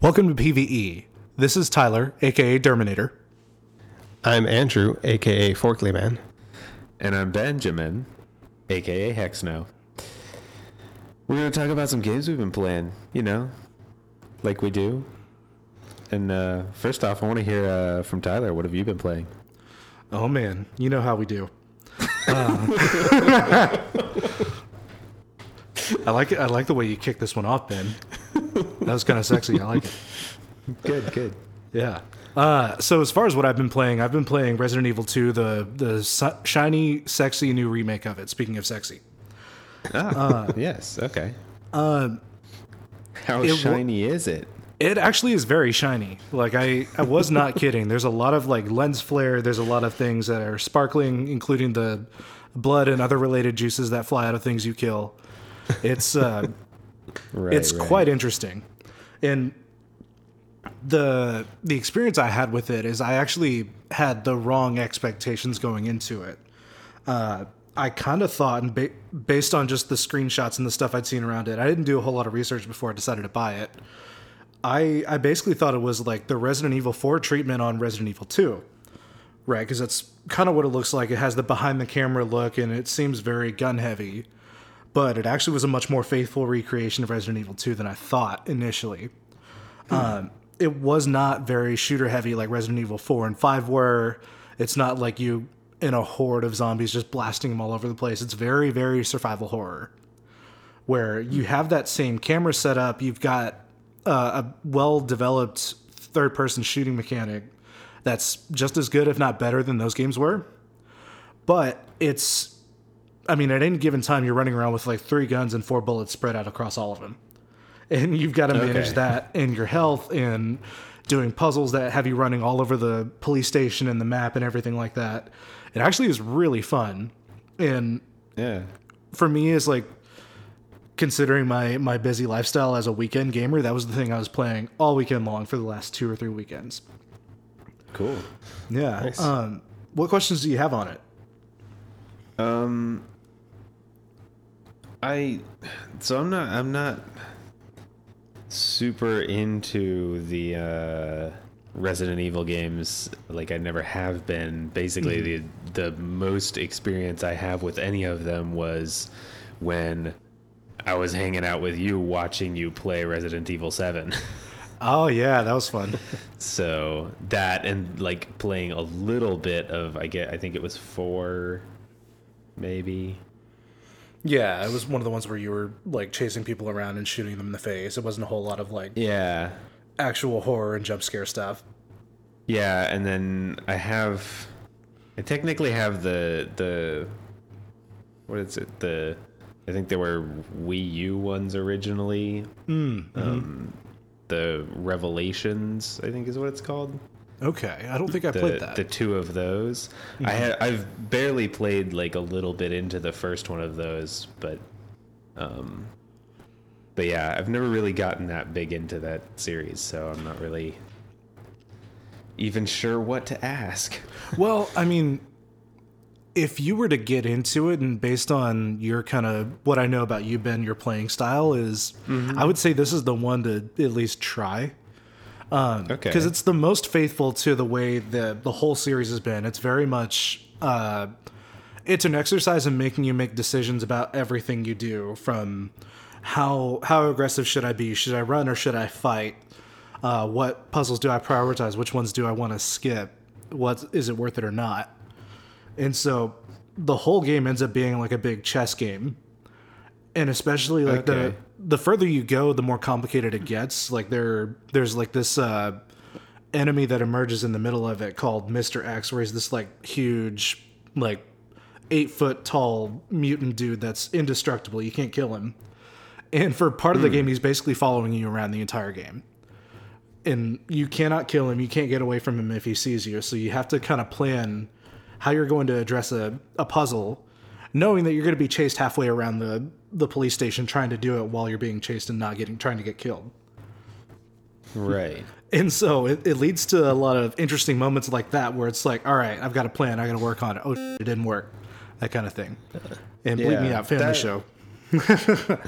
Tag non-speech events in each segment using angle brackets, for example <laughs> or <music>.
Welcome to PvE. This is Tyler, aka Derminator. I'm Andrew, aka Forkly Man. And I'm Benjamin, aka Hexno. We're going to talk about some games we've been playing, you know, like we do. And uh, first off, I want to hear uh, from Tyler. What have you been playing? Oh man, you know how we do. <laughs> Uh, <laughs> I like it. I like the way you kick this one off, Ben. That was kind of sexy. I like it. <laughs> Good, good. Yeah. Uh, so as far as what I've been playing, I've been playing Resident Evil 2, the the su- shiny, sexy new remake of it. Speaking of sexy, Ah, yes, okay. um, How it shiny is it? it actually is very shiny. Like I, I was not <laughs> kidding. There's a lot of like lens flare. There's a lot of things that are sparkling, including the blood and other related juices that fly out of things you kill. It's uh, <laughs> Right, it's right. quite interesting and the the experience i had with it is i actually had the wrong expectations going into it. Uh, i kind of thought and ba- based on just the screenshots and the stuff i'd seen around it i didn't do a whole lot of research before i decided to buy it. I i basically thought it was like the resident evil 4 treatment on resident evil 2 right? Because that's kind of what it looks like. It has the behind the camera look and it seems very gun heavy but it actually was a much more faithful recreation of Resident Evil 2 than I thought initially. Um, it was not very shooter heavy like Resident Evil 4 and 5 were. It's not like you in a horde of zombies just blasting them all over the place. It's very, very survival horror where you have that same camera setup. You've got uh, a well developed third person shooting mechanic that's just as good, if not better, than those games were. But it's I mean, at any given time, you're running around with like three guns and four bullets spread out across all of them. And you've got to manage Okay. that and your health and doing puzzles that have you running all over the police station and the map and everything like that. It actually is really fun. And Yeah. for me, is like considering my, my busy lifestyle as a weekend gamer, that was the thing I was playing all weekend long for the last two or three weekends. Cool. Yeah. Nice. Um, what questions do you have on it? Um, I so I'm not I'm not super into the uh, Resident Evil games. Like I never have been. Basically, the the most experience I have with any of them was when I was hanging out with you, watching you play Resident Evil Seven. <laughs> Oh, yeah, that was fun. <laughs> so that and like playing a little bit of I get I think it was four, maybe. Yeah, it was one of the ones where you were like chasing people around and shooting them in the face. It wasn't a whole lot of like Yeah. actual horror and jump scare stuff. Yeah, and then I have, I technically have the the, what is it? The, I think they were Wii U ones originally. Um, the Revelations, I think is what it's called. Okay, I don't think I The played that. the two of those. I had I've barely played like a little bit into the first one of those, but, um, but yeah, I've never really gotten that big into that series, so I'm not really even sure what to ask. <laughs> well, I mean, if you were to get into it, and based on your kind of what I know about you, Ben, your playing style is, I would say this is the one to at least try. Okay. because it's the most faithful to the way that the whole series has been. It's very much uh, it's an exercise in making you make decisions about everything you do. From how how aggressive should I be? Should I run or should I fight? Uh, what puzzles do I prioritize? Which ones do I want to skip? What is it worth it or not? And so the whole game ends up being like a big chess game and especially like Okay. The the further you go the more complicated it gets. Like there there's like this uh enemy that emerges in the middle of it called mr x where he's this like huge like eight foot tall mutant dude that's indestructible. You can't kill him. And for part of the game he's basically following you around the entire game. And you cannot kill him. You can't get away from him if he sees you. So you have to kind of plan how you're going to address a, a puzzle knowing that you're going to be chased halfway around the the police station trying to do it while you're being chased and not getting trying to get killed. Right. and so it, it leads to a lot of interesting moments like that where it's like all right i've got a plan i got to work on it. Oh it didn't work. That kind of thing. And believe me Yeah, out family that- show. <laughs>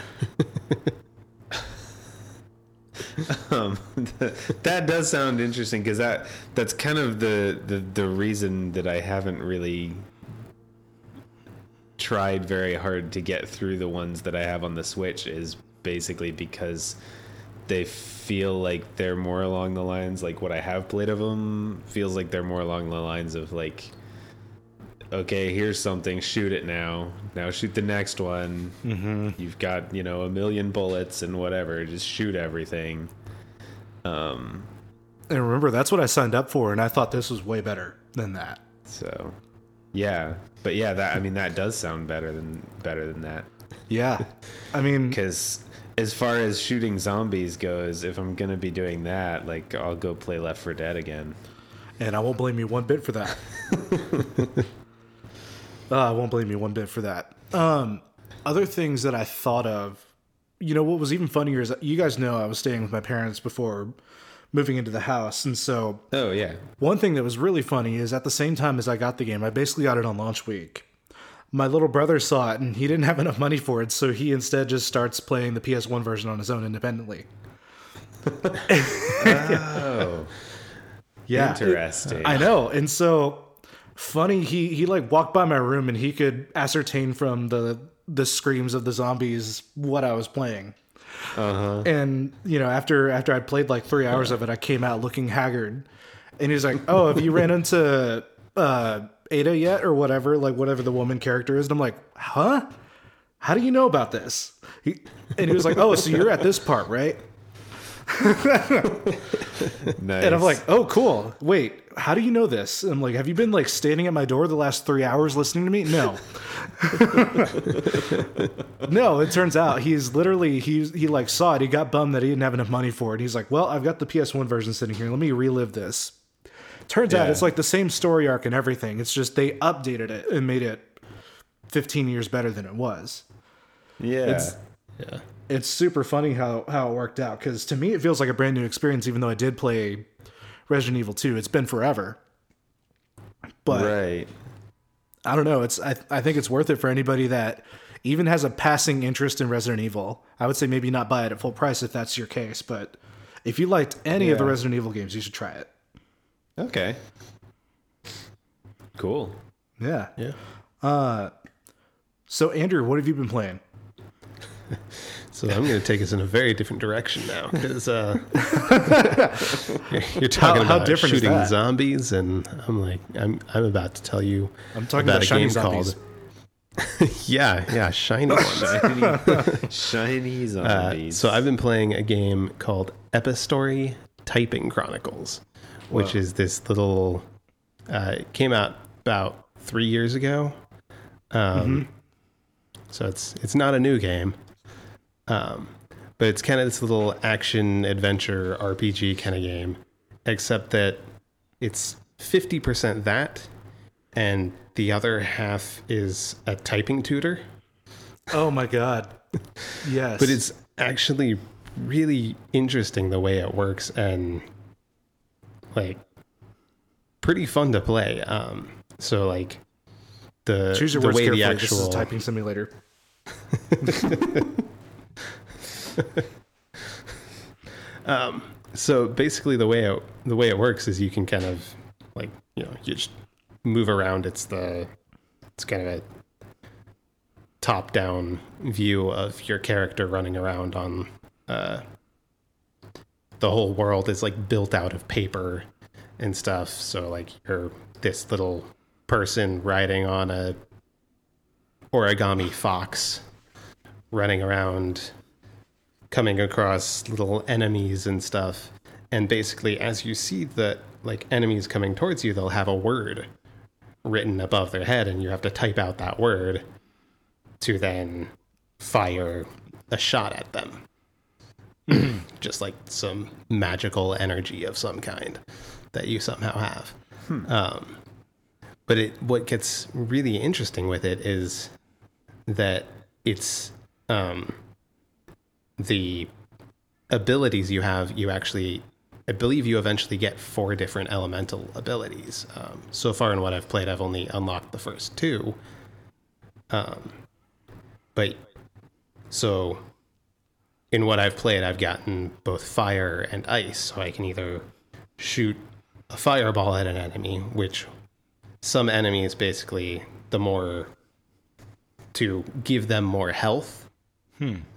Um, <laughs> that does sound interesting because that that's kind of the, the the reason that I haven't really tried very hard to get through the ones that I have on the Switch is basically because they feel like they're more along the lines like what I have played of them feels like they're more along the lines of like okay here's something shoot it now now shoot the next one mm-hmm. you've got you know a million bullets and whatever just shoot everything um And remember, that's what I signed up for, and I thought this was way better than that. so yeah but yeah that i mean that does sound better than better than that Yeah. I mean, because as far as shooting zombies goes if i'm gonna be doing that like i'll go play Left 4 Dead again and I won't blame you one bit for that. <laughs> uh, I won't blame you one bit for that. Um, other things that I thought of, you know, what was even funnier is you guys know I was staying with my parents before moving into the house, and so oh yeah One thing that was really funny is at the same time as I got the game, I basically got it on launch week. My little brother saw it and he didn't have enough money for it, so he instead just starts playing the PS1 version on his own independently. <laughs> oh <laughs> Yeah. interesting I know. And so funny he he like walked by my room and he could ascertain from the the screams of the zombies what I was playing. Uh-huh And you know, after after I'd played like three hours of it, I came out looking haggard. And he's like, "Oh, have you ran into uh, Ada yet, or whatever? Like whatever the woman character is?" And I'm like, "Huh? How do you know about this?" He, and he was like, "Oh, so you're at this part, right?" Nice And I'm like, "Oh, cool. Wait, how do you know this?" And I'm like, "Have you been like standing at my door the last three hours listening to me?" No. <laughs> no, it turns out he's literally he he like saw it. He got bummed that he didn't have enough money for it. He's like, "Well, I've got the PS1 version sitting here. Let me relive this." Turns out it's like the same story arc and everything. It's just they updated it and made it 15 years better than it was. yeah It's Yeah. It's super funny how how it worked out because to me it feels like a brand new experience even though I did play Resident Evil 2. It's been forever. But right I don't know. It's I, I think it's worth it for anybody that even has a passing interest in Resident Evil. I would say maybe not buy it at full price if that's your case, but if you liked any of the Resident Evil games, you should try it. okay cool Yeah. Yeah. Uh, So Andrew, what have you been playing? <laughs> So I'm going to take us in a very different direction now because uh, you're, <laughs> you're talking How- how about different shooting zombies, and I'm like, I'm I'm about to tell you I'm talking about about a game zombies. called <laughs> yeah, yeah, shiny <laughs> ones. shiny shiny Uh, zombies so I've been playing a game called Epistory Typing Chronicles, which is this little. Uh, it came out about three years ago, um, so it's it's not a new game, um, but it's kind of this little action adventure RPG kind of game, except that it's fifty percent that, and the other half is a typing tutor. Oh my god. <laughs> Yes. but it's actually really interesting the way it works and like pretty fun to play um so like the choose your the words way carefully. the This is actual typing simulator. <laughs> <laughs> so basically the way it the way it works is you can kind of like you know you just move around. It's the it's kind of a top down view of your character running around on uh the whole world is like built out of paper and stuff. So like you're this little person riding on a origami fox running around coming across little enemies and stuff. And basically, as you see the like enemies coming towards you, they'll have a word written above their head, and you have to type out that word to then fire a shot at them. <clears throat> Just like some magical energy of some kind that you somehow have. Um, but it what gets really interesting with it is that it's um, the abilities you have, you actually, I believe you eventually get four different elemental abilities. Um, so far in what I've played, I've only unlocked the first two. Um, but so in what I've played, I've gotten both fire and ice, so I can either shoot a fireball at an enemy, which some enemies basically the more to give them more health,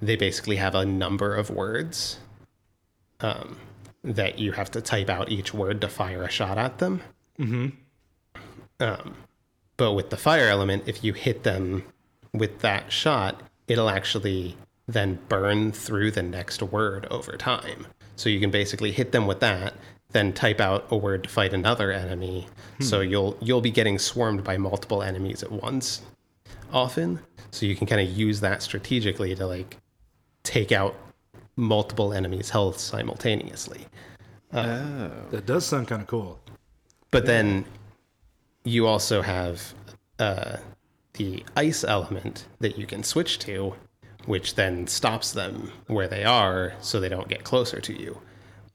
they basically have a number of words um, that you have to type out each word to fire a shot at them. Um, but with the fire element, if you hit them with that shot, it'll actually then burn through the next word over time. So you can basically hit them with that, then type out a word to fight another enemy. So you'll you'll be getting swarmed by multiple enemies at once often. So you can kind of use that strategically to like take out multiple enemies' health simultaneously. Oh, That does sound kind of cool. But then you also have uh, the ice element that you can switch to, which then stops them where they are so they don't get closer to you.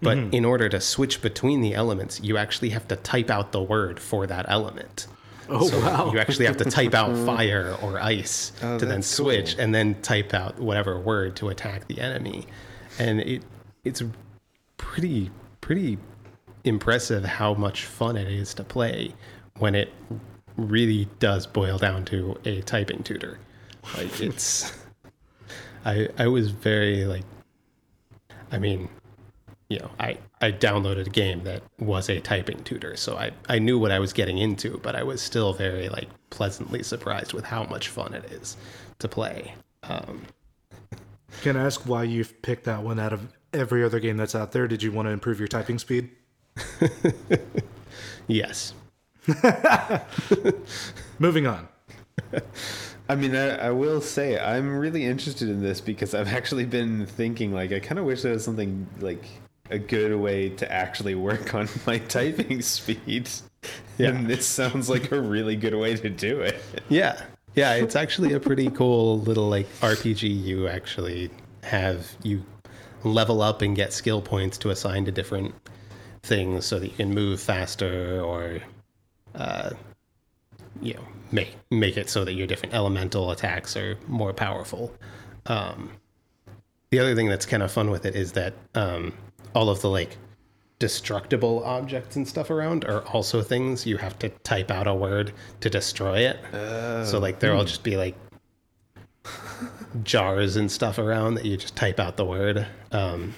But in order to switch between the elements, you actually have to type out the word for that element. Oh So wow! you actually have to type out <laughs> fire or ice Oh, to then switch cool. and then type out whatever word to attack the enemy. And it it's pretty pretty impressive how much fun it is to play when it really does boil down to a typing tutor. Like it's <laughs> I I was very like I mean, you know, I I downloaded a game that was a typing tutor, so I I knew what I was getting into, but I was still very like pleasantly surprised with how much fun it is to play. Um, <laughs> Can I ask why you've picked that one out of every other game that's out there? Did you want to improve your typing speed? <laughs> yes. <laughs> Moving on. I mean, I, I will say I'm really interested in this because I've actually been thinking like I kind of wish there was something like a good way to actually work on <laughs> my typing speed. Yeah. And this sounds like a really good way to do it. Yeah. Yeah, it's actually a pretty cool little like RPG you actually have you level up and get skill points to assign to different things so that you can move faster or uh you know make make it so that your different elemental attacks are more powerful. Um the other thing that's kind of fun with it is that um all of the like destructible objects and stuff around are also things you have to type out a word to destroy it. so oh. like there'll hmm. just be like jars and stuff around that you just type out the word. Um,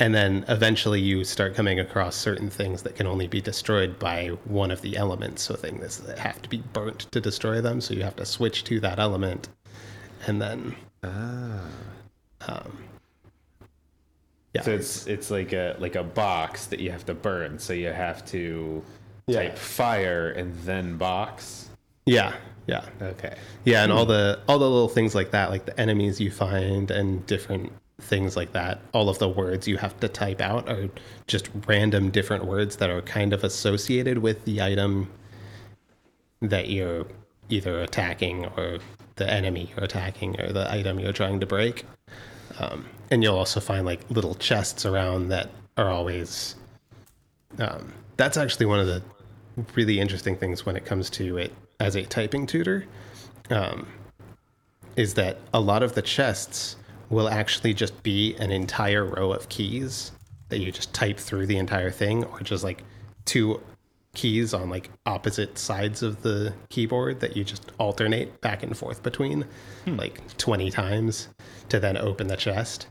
and then eventually you start coming across certain things that can only be destroyed by one of the elements. So things that have to be burnt to destroy them. So you have to switch to that element, and then ah. um, yeah, So it's it's like a like a box that you have to burn. So you have to Yeah. type fire and then box. yeah, yeah. Okay. Yeah, and all the all the little things like that, like the enemies you find and different things like that. All of the words you have to type out are just random different words that are kind of associated with the item that you're either attacking or the enemy you're attacking or the item you're trying to break. Um, and you'll also find like little chests around that are always. Um, that's actually one of the really interesting things when it comes to it as a typing tutor. Um, is that a lot of the chests will actually just be an entire row of keys that you just type through the entire thing, or just like two keys on like opposite sides of the keyboard that you just alternate back and forth between like 20 times to then open the chest.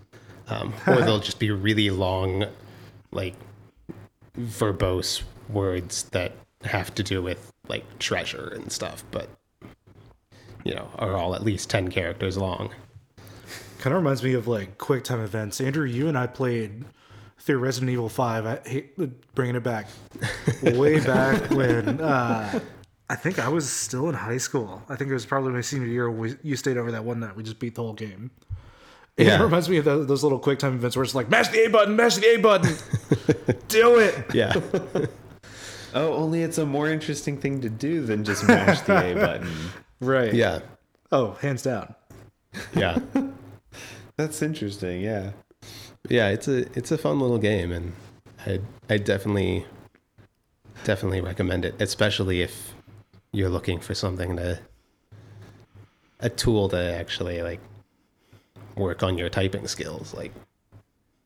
Um, or they'll just be really long, like verbose words that have to do with like treasure and stuff, but you know, are all at least 10 characters long. Kind of reminds me of like quick time events. Andrew, you and I played through Resident Evil Five. I hate bringing it back, <laughs> way back when uh, I think I was still in high school. I think it was probably my senior year. We, you stayed over that one night. We just beat the whole game. And <laughs> Yeah. It reminds me of those, those little quick time events where it's like mash the A button, mash the A button, <laughs> do it. Yeah. <laughs> Oh, only it's a more interesting thing to do than just mash the A button. Right. yeah. Oh, hands down. Yeah. That's interesting. Yeah. yeah, it's a it's a fun little game and I I definitely definitely recommend it, especially if you're looking for something to a tool to actually like work on your typing skills. Like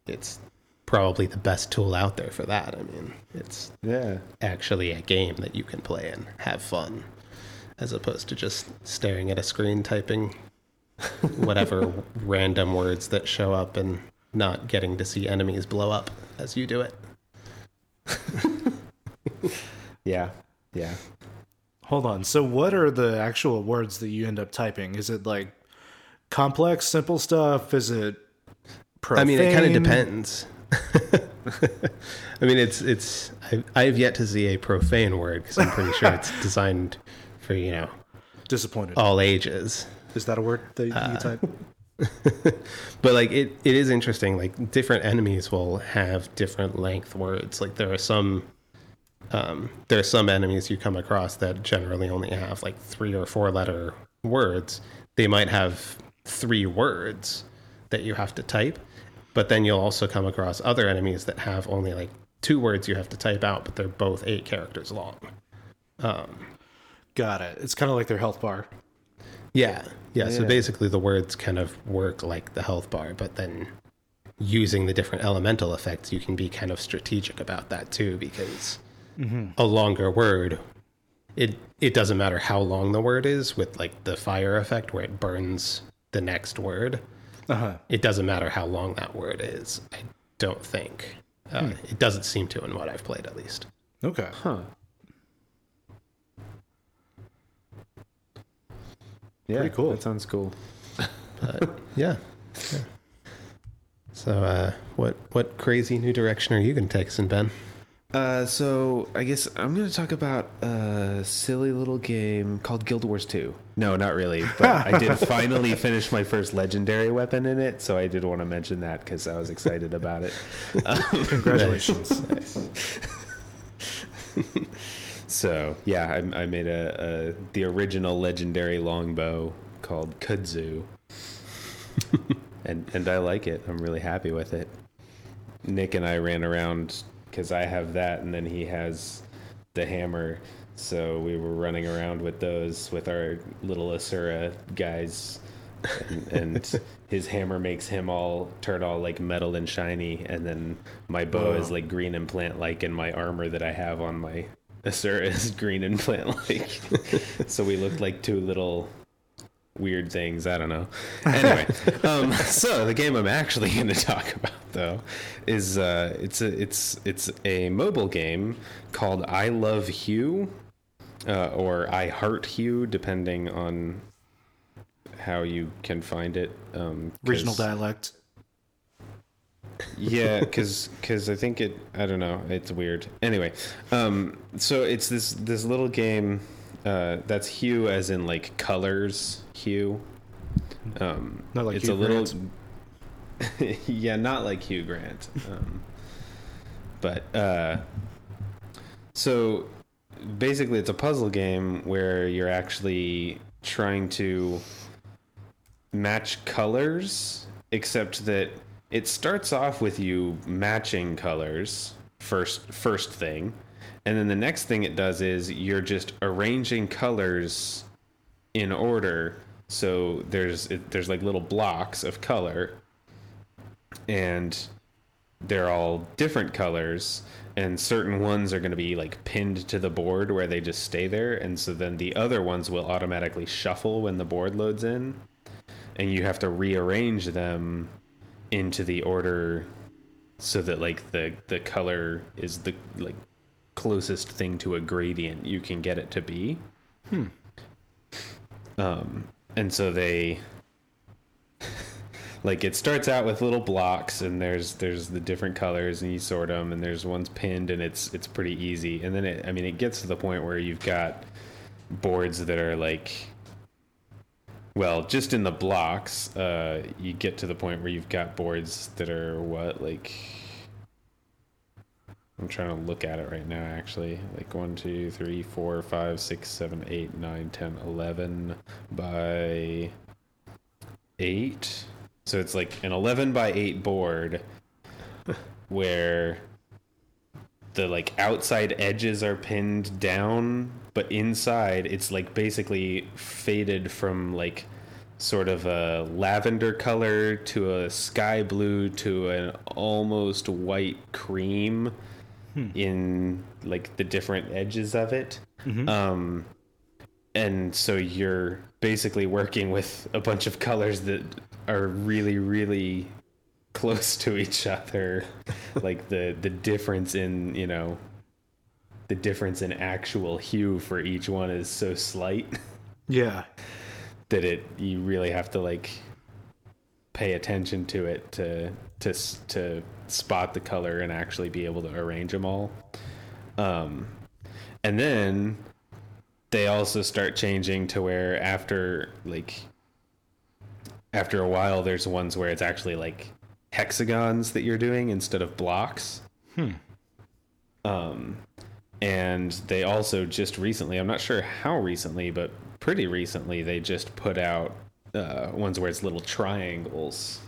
it's probably the best tool out there for that. I mean, it's Yeah. actually a game that you can play and have fun as opposed to just staring at a screen typing <laughs> whatever random words that show up and not getting to see enemies blow up as you do it. <laughs> Yeah. Yeah. Hold on. So, what are the actual words that you end up typing? Is it like complex, simple stuff? Is it profane? I mean, it kind of depends. <laughs> I mean, it's it's. I, I have yet to see a profane word because I'm pretty sure it's <laughs> designed for you know Disappointed. all ages. Is that a word that Uh, you type? <laughs> But like it, it is interesting. Like different enemies will have different length words. Like there are some, um, there are some enemies you come across that generally only have like three or four letter words. They might have three words that you have to type, but then you'll also come across other enemies that have only like two words you have to type out, but they're both eight characters long. Um, Got it. It's kind of like their health bar. Yeah, yeah. So Yeah. basically, the words kind of work like the health bar, but then using the different elemental effects, you can be kind of strategic about that too, because a longer word, it it doesn't matter how long the word is. With like the fire effect, where it burns the next word, Uh huh. it doesn't matter how long that word is. I don't think uh, it doesn't seem to in what I've played, at least. Okay. Huh. Yeah, Pretty cool. That sounds cool. <laughs> Yeah. yeah. So, uh, what what crazy new direction are you going to take us in, Ben? Uh, so I guess I'm going to talk about a silly little game called Guild Wars 2. No, not really, but I did <laughs> finally finish my first legendary weapon in it, so I did want to mention that because I was excited about it. Congratulations. <laughs> So yeah, I, I made a, a the original legendary longbow called Kudzu, <laughs> and and I like it. I'm really happy with it. Nick and I ran around because I have that, and then he has the hammer. So we were running around with those with our little Asura guys, and, and <laughs> his hammer makes him all turn all like metal and shiny, and then my bow is like green and plant like, and my armor that I have on my Asura is <laughs> green and plant like. <laughs> so we looked like two little weird things. I don't know. Anyway, <laughs> um, so the game I'm actually going to talk about though is uh, it's a it's it's a mobile game called I Love Hue uh, or I Heart Hue, depending on how you can find it. Um, Regional dialect. yeah <laughs> because because i think it i don't know it's weird anyway um so it's this this little game uh that's hue as in like colors hue um Not like it's Hugh a little Grant. <laughs> yeah not like hugh grant. Um but uh so basically it's a puzzle game where you're actually trying to match colors except that it starts off with you matching colors first first thing. And then the next thing it does is you're just arranging colors in order so there's it, there's like little blocks of color and they're all different colors and certain ones are going to be like pinned to the board where they just stay there and so then the other ones will automatically shuffle when the board loads in and you have to rearrange them into the order so that like the the color is the like closest thing to a gradient you can get it to be Hmm. um and so they <laughs> like it starts out with little blocks and there's there's the different colors and you sort them and there's ones pinned and it's it's pretty easy. And then it i mean it gets to the point where you've got boards that are like well just in the blocks uh you get to the point where you've got boards that are what like i'm trying to look at it right now actually. Like one two three four five six seven eight nine ten eleven by eight. So it's like an 11 by 8 board <laughs> where the like outside edges are pinned down but inside it's like basically faded from like sort of a lavender color to a sky blue to an almost white cream in like the different edges of it. Um, and so you're basically working with a bunch of colors that are really, really close to each other. <laughs> like the the difference in you know the difference in actual hue for each one is so slight Yeah. <laughs> that it you really have to like pay attention to it to to to spot the color and actually be able to arrange them all um and then they also start changing to where after like after a while there's ones where it's actually like hexagons that you're doing instead of blocks Hmm. um and they also just recently i'm not sure how recently but pretty recently they just put out uh, ones where it's little triangles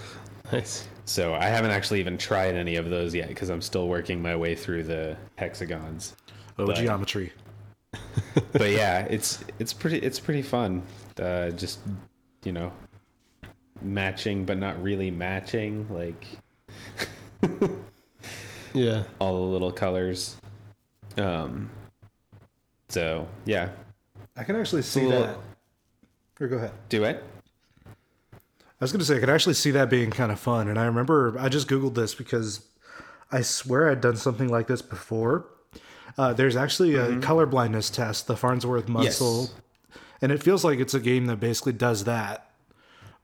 <laughs> Nice. so i haven't actually even tried any of those yet because i'm still working my way through the hexagons Oh, But- geometry. <laughs> but yeah it's it's pretty it's pretty fun uh, just you know matching but not really matching like <laughs> Yeah. all the little colors um so yeah I can actually see little- that. Or go ahead. do it I was going to say, I could actually see that being kind of fun. And I remember I just Googled this because I swear I'd done something like this before. Uh, there's actually a color blindness test, the Farnsworth Munsell. Yes. And it feels like it's a game that basically does that.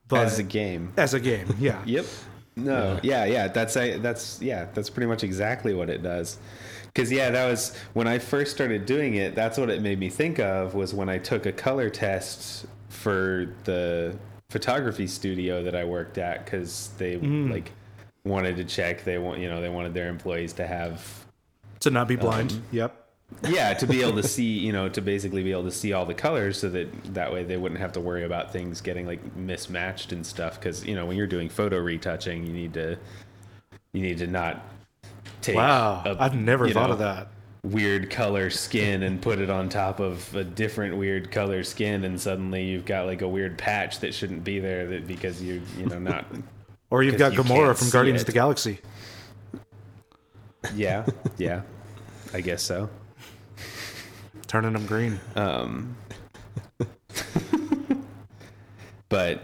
But as a game as a game, <laughs> yeah. Yep. No. Yeah. Yeah. That's a, that's yeah. That's pretty much exactly what it does. Because yeah, that was when I first started doing it. That's what it made me think of was when I took a color test for the photography studio that I worked at because they like wanted to check. They want you know they wanted their employees to have To not be blind. Um, yep. yeah to be able to <laughs> see you know to basically be able to see all the colors so that that way they wouldn't have to worry about things getting like mismatched and stuff because you know when you're doing photo retouching you need to you need to not take Wow. a, I've never thought know, of that. Weird color skin and put it on top of a different weird color skin and suddenly you've got like a weird patch that shouldn't be there that because you you know not <laughs> Or you've got you Gamora from Guardians of the Galaxy. yeah <laughs> yeah. I guess so. Turning them green. um <laughs> but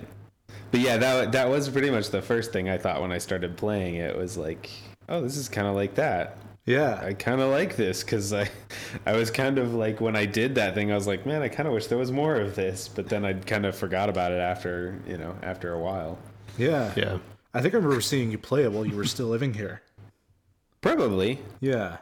but yeah that that was pretty much the first thing i thought when i started playing. It was like oh this is kind of like that yeah. i kind of like this because i i was kind of like when i did that thing i was like man i kind of wish there was more of this but then i kind of forgot about it after you know after a while yeah. Yeah. I think I remember seeing you play it while you were still living here. probably Yeah.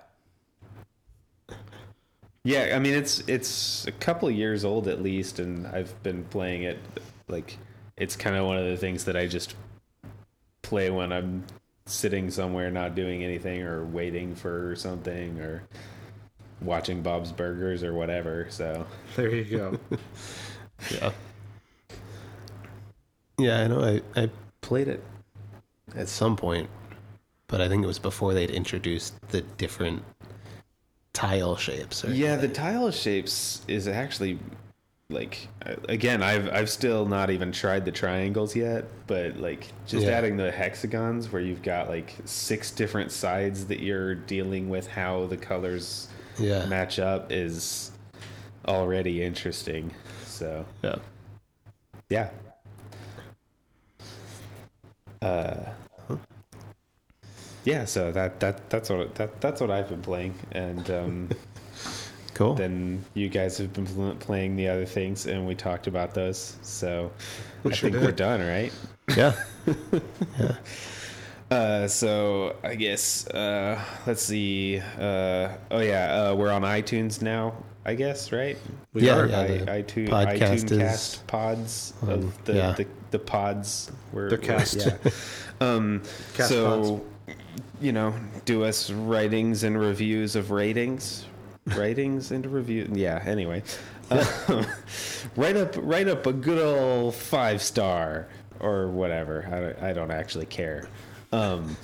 Yeah, I mean it's it's a couple years old at least, and I've been playing it. Like it's kind of one of the things that I just play when I'm sitting somewhere not doing anything or waiting for something or watching Bob's Burgers or whatever. So <laughs> There you go. Yeah. Yeah, I know. I, I played it at some point, but I think it was before they'd introduced the different tile shapes. Yeah, the tile shapes is actually like again I've I've still not even tried the triangles yet, but like just Yeah. adding the hexagons where you've got like six different sides that you're dealing with how the colors yeah, match up is already interesting. So yeah. yeah. Uh, yeah, so that that that's what that that's what I've been playing, and um, <laughs> Cool. then you guys have been playing the other things, and we talked about those. So I sure think did. we're done, right? <laughs> yeah. Uh, so I guess uh, let's see. Uh, oh yeah, uh, we're on iTunes now. I guess right. We Yeah, are. yeah. I, the iTunes, podcast iTunes is cast pods on- of the, yeah. the the pods. Were, They're were- Yeah. <laughs> Um, Cast so you know, do us writings and reviews of ratings. Writings and review. Yeah. Anyway, <laughs> um, <laughs> write up write up a good old five star or whatever. I don't, I don't actually care. Um,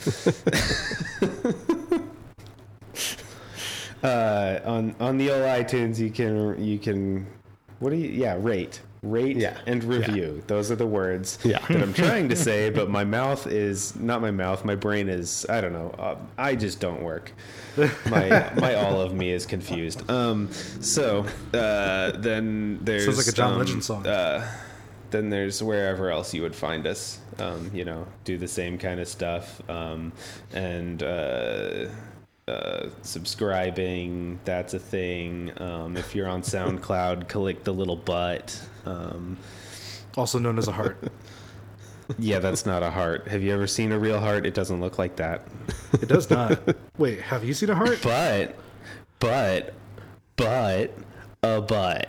<laughs> uh, on on the old iTunes, you can you can what do you yeah rate rate Yeah. and review. Those are the words Yeah. that I'm <laughs> trying to say, but my mouth is not my mouth. My brain is I don't know. Uh, I just don't work. My <laughs> my all of me is confused. Um. So uh, then there's Sounds like a John um, Legend song. Uh, then there's wherever else you would find us. Um, you know, do the same kind of stuff. Um, and uh, uh, subscribing, that's a thing. Um, if you're on SoundCloud, <laughs> click the little butt. Um, Also known as a heart. <laughs> yeah, that's not a heart. Have you ever seen a real heart? It doesn't look like that. It does not. Wait, have you seen a heart? But, but, but, a butt.